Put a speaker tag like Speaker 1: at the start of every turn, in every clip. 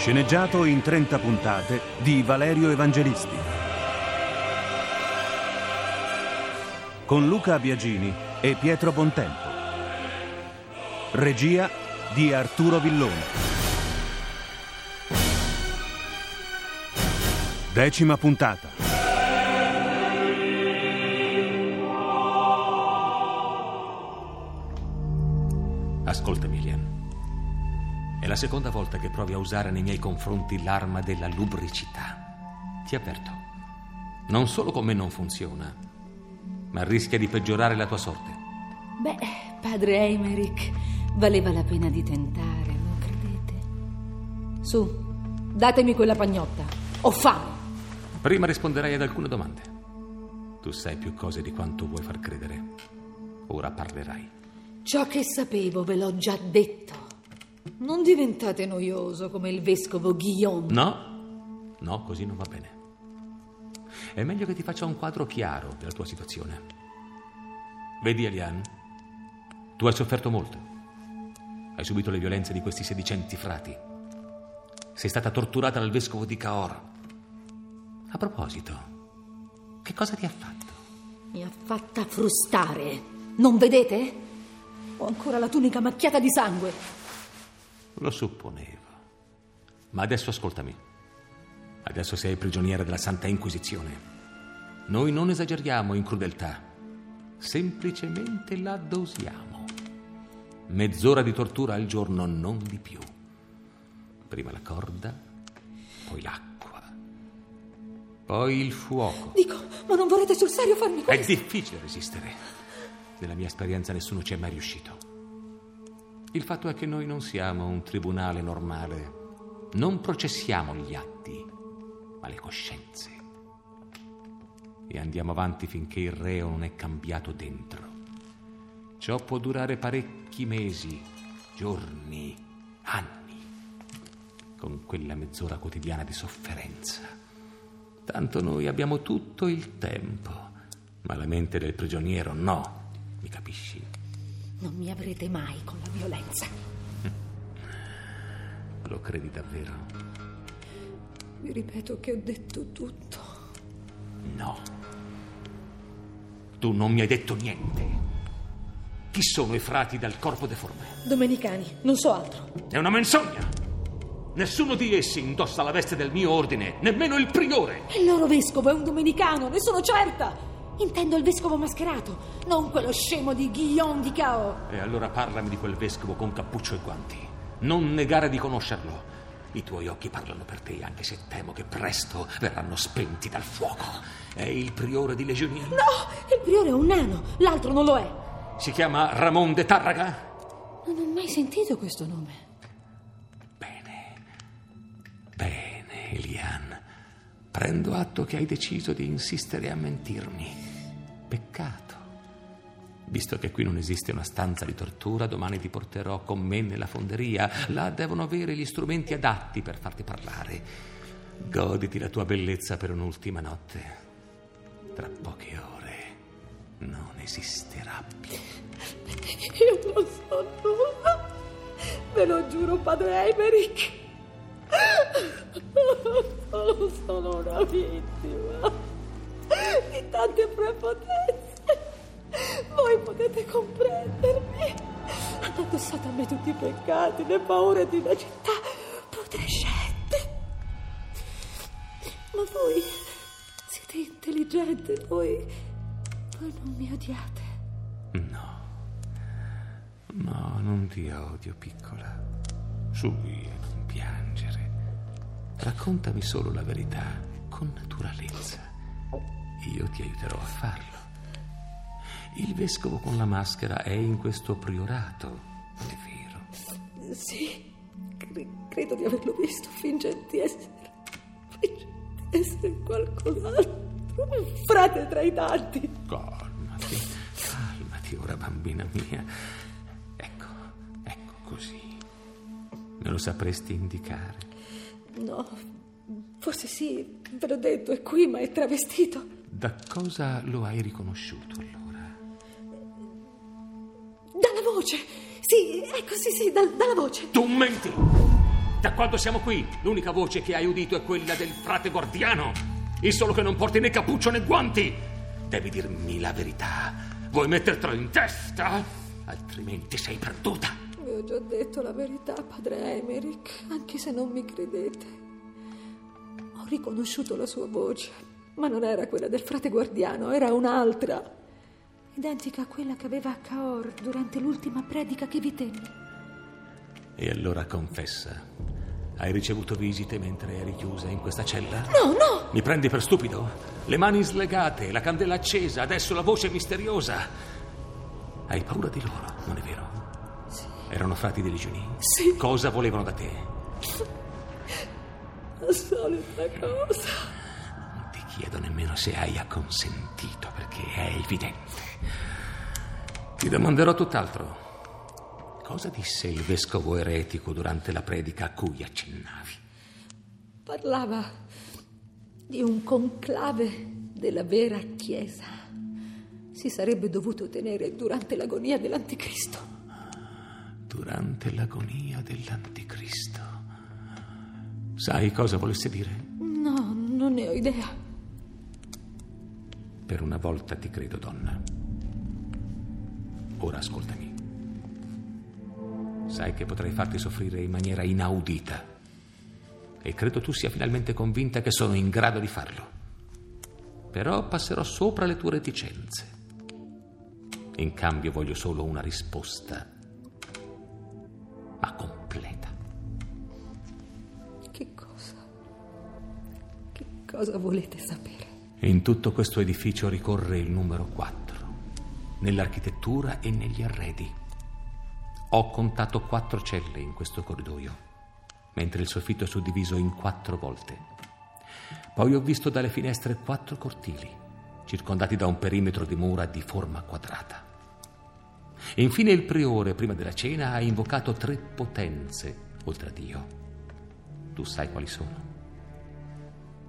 Speaker 1: Sceneggiato in 30 puntate di Valerio Evangelisti. Con Luca Biagini e Pietro Bontempo. Regia di Arturo Villone. Decima puntata.
Speaker 2: Ascoltami, Lian. È la seconda volta che provi a usare nei miei confronti l'arma della lubricità. Ti avverto. Non solo con me non funziona, ma rischia di peggiorare la tua sorte.
Speaker 3: Beh, padre Eimerick, valeva la pena di tentare, non credete? Su, datemi quella pagnotta. Ho fame.
Speaker 2: Prima risponderai ad alcune domande. Tu sai più cose di quanto vuoi far credere. Ora parlerai.
Speaker 3: Ciò che sapevo ve l'ho già detto. Non diventate noioso come il vescovo Guillaume.
Speaker 2: No, no, così non va bene. È meglio che ti faccia un quadro chiaro della tua situazione. Vedi, Eliane, tu hai sofferto molto. Hai subito le violenze di questi sedicenti frati. Sei stata torturata dal vescovo di Cahors. A proposito, che cosa ti ha fatto?
Speaker 3: Mi ha fatta frustare. Non vedete? Ho ancora la tunica macchiata di sangue.
Speaker 2: Lo supponevo. Ma adesso ascoltami. Adesso sei prigioniera della Santa Inquisizione. Noi non esageriamo in crudeltà, semplicemente la dosiamo. Mezz'ora di tortura al giorno, non di più. Prima la corda, poi l'acqua, poi il fuoco.
Speaker 3: Dico, ma non vorrete sul serio farmi
Speaker 2: È
Speaker 3: questo?
Speaker 2: difficile resistere. Nella mia esperienza nessuno ci è mai riuscito. Il fatto è che noi non siamo un tribunale normale. Non processiamo gli atti, ma le coscienze. E andiamo avanti finché il reo non è cambiato dentro. Ciò può durare parecchi mesi, giorni, anni, con quella mezz'ora quotidiana di sofferenza. Tanto noi abbiamo tutto il tempo, ma la mente del prigioniero no, mi capisci?
Speaker 3: Non mi avrete mai con la violenza.
Speaker 2: Lo credi davvero?
Speaker 3: Vi ripeto che ho detto tutto.
Speaker 2: No. Tu non mi hai detto niente. Chi sono i frati del corpo deforme?
Speaker 3: Domenicani, non so altro.
Speaker 2: È una menzogna! Nessuno di essi indossa la veste del mio ordine, nemmeno il priore.
Speaker 3: Il loro vescovo è un domenicano, ne sono certa. Intendo il vescovo mascherato, non quello scemo di Guillaume di Cao.
Speaker 2: E allora parlami di quel vescovo con cappuccio e guanti. Non negare di conoscerlo. I tuoi occhi parlano per te, anche se temo che presto verranno spenti dal fuoco. È il priore di Legionnier.
Speaker 3: No, il priore è un nano, l'altro non lo è.
Speaker 2: Si chiama Ramon de Tarraga?
Speaker 3: Non ho mai sentito questo nome.
Speaker 2: Bene. Bene, Elian. Prendo atto che hai deciso di insistere a mentirmi. Peccato. Visto che qui non esiste una stanza di tortura, domani ti porterò con me nella fonderia. Là devono avere gli strumenti adatti per farti parlare. Goditi la tua bellezza per un'ultima notte. Tra poche ore non esisterà più.
Speaker 3: Io non so nulla. Ve lo giuro, padre Eimerick. Sono una vittima tante prepotenze. Voi potete comprendermi. Hanno addossato a me tutti i peccati, le paure di una città putrescente. Ma voi siete intelligente, voi, voi non mi odiate.
Speaker 2: No. No, non ti odio, piccola. Su via, non piangere. Raccontami solo la verità, con naturalezza. Io ti aiuterò a farlo. Il vescovo con la maschera è in questo priorato, è vero?
Speaker 3: Sì, cre- credo di averlo visto, finge di essere. Finge, essere qualcun altro. Un frate tra i tanti.
Speaker 2: Calmati, calmati ora, bambina mia. Ecco, ecco così. Me lo sapresti indicare?
Speaker 3: No, forse sì, ve l'ho detto, è qui, ma è travestito.
Speaker 2: Da cosa lo hai riconosciuto allora?
Speaker 3: Dalla voce! Sì, ecco, sì, sì, dal- dalla voce.
Speaker 2: Tu menti! Da quando siamo qui, l'unica voce che hai udito è quella del frate guardiano. Il solo che non porti né cappuccio né guanti. Devi dirmi la verità. Vuoi mettertelo in testa? Altrimenti sei perduta.
Speaker 3: Vi ho già detto la verità, padre Emerick, anche se non mi credete. Ho riconosciuto la sua voce, ma non era quella del frate guardiano, era un'altra. Identica a quella che aveva a Caor durante l'ultima predica che vi tenni.
Speaker 2: E allora confessa. Hai ricevuto visite mentre eri chiusa in questa cella?
Speaker 3: No, no!
Speaker 2: Mi prendi per stupido? Le mani slegate, la candela accesa, adesso la voce misteriosa. Hai paura di loro, non è vero?
Speaker 3: Sì.
Speaker 2: Erano frati religioni?
Speaker 3: Sì.
Speaker 2: Cosa volevano da te?
Speaker 3: La solita cosa.
Speaker 2: Chiedo nemmeno se hai acconsentito, perché è evidente. Ti domanderò tutt'altro. Cosa disse il vescovo eretico durante la predica a cui accennavi?
Speaker 3: Parlava di un conclave della vera Chiesa. Si sarebbe dovuto tenere durante l'agonia dell'Anticristo.
Speaker 2: Durante l'agonia dell'Anticristo. Sai cosa volesse dire?
Speaker 3: No, non ne ho idea.
Speaker 2: Per una volta ti credo, donna. Ora ascoltami. Sai che potrei farti soffrire in maniera inaudita. E credo tu sia finalmente convinta che sono in grado di farlo. Però passerò sopra le tue reticenze. In cambio voglio solo una risposta, ma completa.
Speaker 3: Che cosa? Che cosa volete sapere?
Speaker 2: In tutto questo edificio ricorre il numero 4, nell'architettura e negli arredi. Ho contato quattro celle in questo corridoio, mentre il soffitto è suddiviso in quattro volte. Poi ho visto dalle finestre quattro cortili, circondati da un perimetro di mura di forma quadrata. Infine il priore, prima della cena, ha invocato tre potenze oltre a Dio. Tu sai quali sono?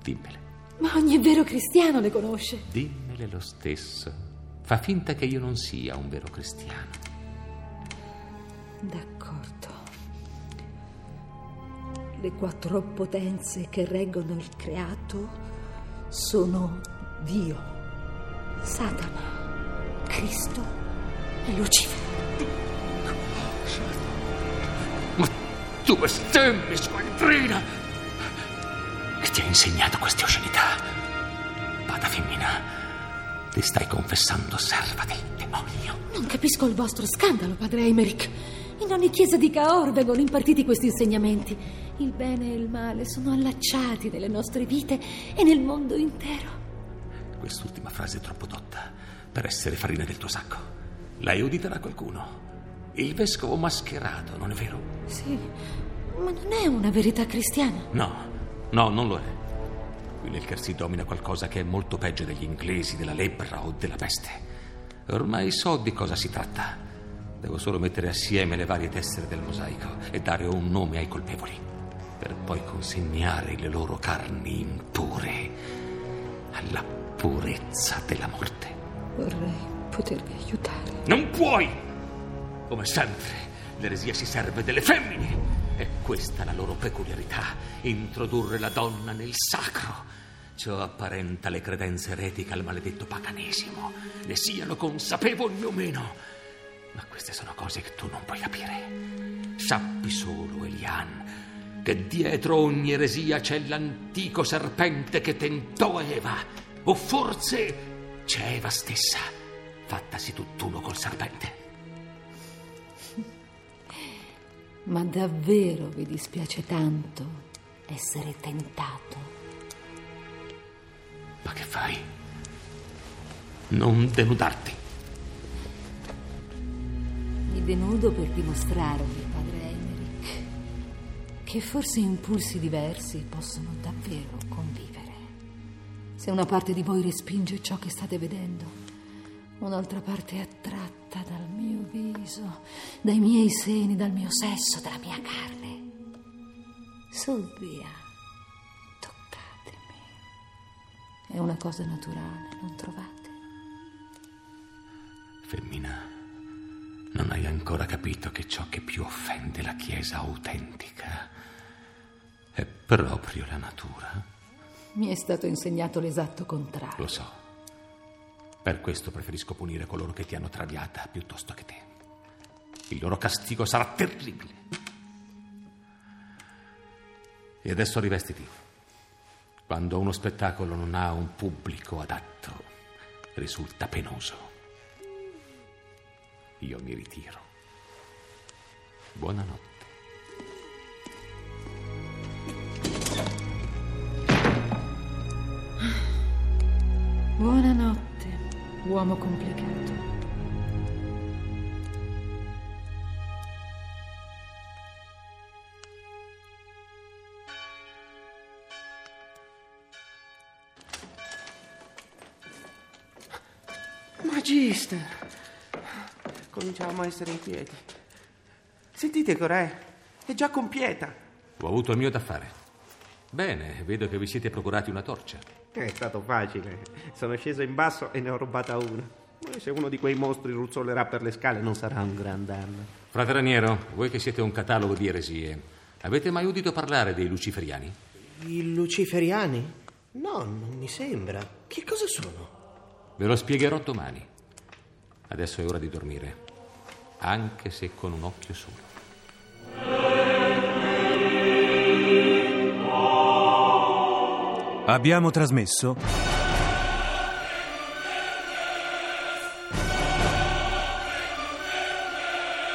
Speaker 2: Dimmele.
Speaker 3: Ma ogni vero cristiano le conosce.
Speaker 2: Dimmele lo stesso. Fa finta che io non sia un vero cristiano.
Speaker 3: D'accordo. Le quattro potenze che reggono il creato sono Dio, Satana, Cristo e Lucifero.
Speaker 2: Ma tu bestemmi, squadrina! Ti ha insegnato queste oscenità? Bada femmina, ti stai confessando serva del demonio.
Speaker 3: Non capisco il vostro scandalo, padre Emerick. In ogni chiesa di Caor vengono impartiti questi insegnamenti. Il bene e il male sono allacciati nelle nostre vite e nel mondo intero.
Speaker 2: Quest'ultima frase è troppo dotta per essere farina del tuo sacco. L'hai udita da qualcuno? Il vescovo mascherato, non è vero?
Speaker 3: Sì, ma non è una verità cristiana.
Speaker 2: No, no, non lo è. Qui nel Kersi domina qualcosa che è molto peggio degli inglesi, della lebbra o della peste. Ormai so di cosa si tratta. Devo solo mettere assieme le varie tessere del mosaico e dare un nome ai colpevoli, per poi consegnare le loro carni impure alla purezza della morte.
Speaker 3: Vorrei potervi aiutare.
Speaker 2: Non puoi! Come sempre, l'eresia si serve delle femmine. È questa la loro peculiarità, introdurre la donna nel sacro. Ciò apparenta le credenze eretiche al maledetto paganesimo, ne siano consapevoli o meno. Ma queste sono cose che tu non puoi capire. Sappi solo, Elian, che dietro ogni eresia c'è l'antico serpente che tentò Eva. O forse c'è Eva stessa, fattasi tutt'uno col serpente.
Speaker 3: Ma davvero vi dispiace tanto essere tentato?
Speaker 2: Ma che fai? Non denudarti.
Speaker 3: Mi denudo per dimostrarvi, padre Emerick, che forse impulsi diversi possono davvero convivere. Se una parte di voi respinge ciò che state vedendo, un'altra parte è attratta dal mio viso, dai miei seni, dal mio sesso, dalla mia carne. Su via, toccatemi. È una cosa naturale, non trovate?
Speaker 2: Femmina, non hai ancora capito che ciò che più offende la Chiesa autentica è proprio la natura?
Speaker 3: Mi è stato insegnato l'esatto contrario.
Speaker 2: Lo so. Per questo preferisco punire coloro che ti hanno traviata piuttosto che te. Il loro castigo sarà terribile. E adesso rivestiti. Quando uno spettacolo non ha un pubblico adatto, risulta penoso. Io mi ritiro. Buonanotte.
Speaker 3: Buonanotte, uomo complicato.
Speaker 4: Magister! Cominciamo a essere in piedi. Sentite, Corè, è già compieta.
Speaker 2: Ho avuto il mio da fare. Bene, vedo che vi siete procurati una torcia.
Speaker 4: È stato facile. Sono sceso in basso e ne ho rubata una. Ma se uno di quei mostri ruzzolerà per le scale non sarà un gran danno.
Speaker 2: Frate Raniero, voi che siete un catalogo di eresie, avete mai udito parlare dei luciferiani?
Speaker 5: I luciferiani? No, non mi sembra. Che cosa sono?
Speaker 2: Ve lo spiegherò domani. Adesso è ora di dormire, anche se con un occhio solo.
Speaker 1: Abbiamo trasmesso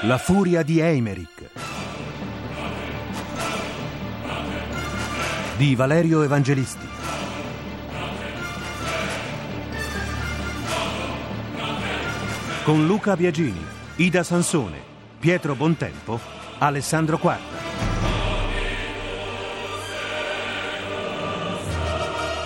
Speaker 1: La furia di Eimerick di Valerio Evangelisti. Con Luca Biagini, Ida Sansone, Pietro Bontempo, Alessandro Quarta.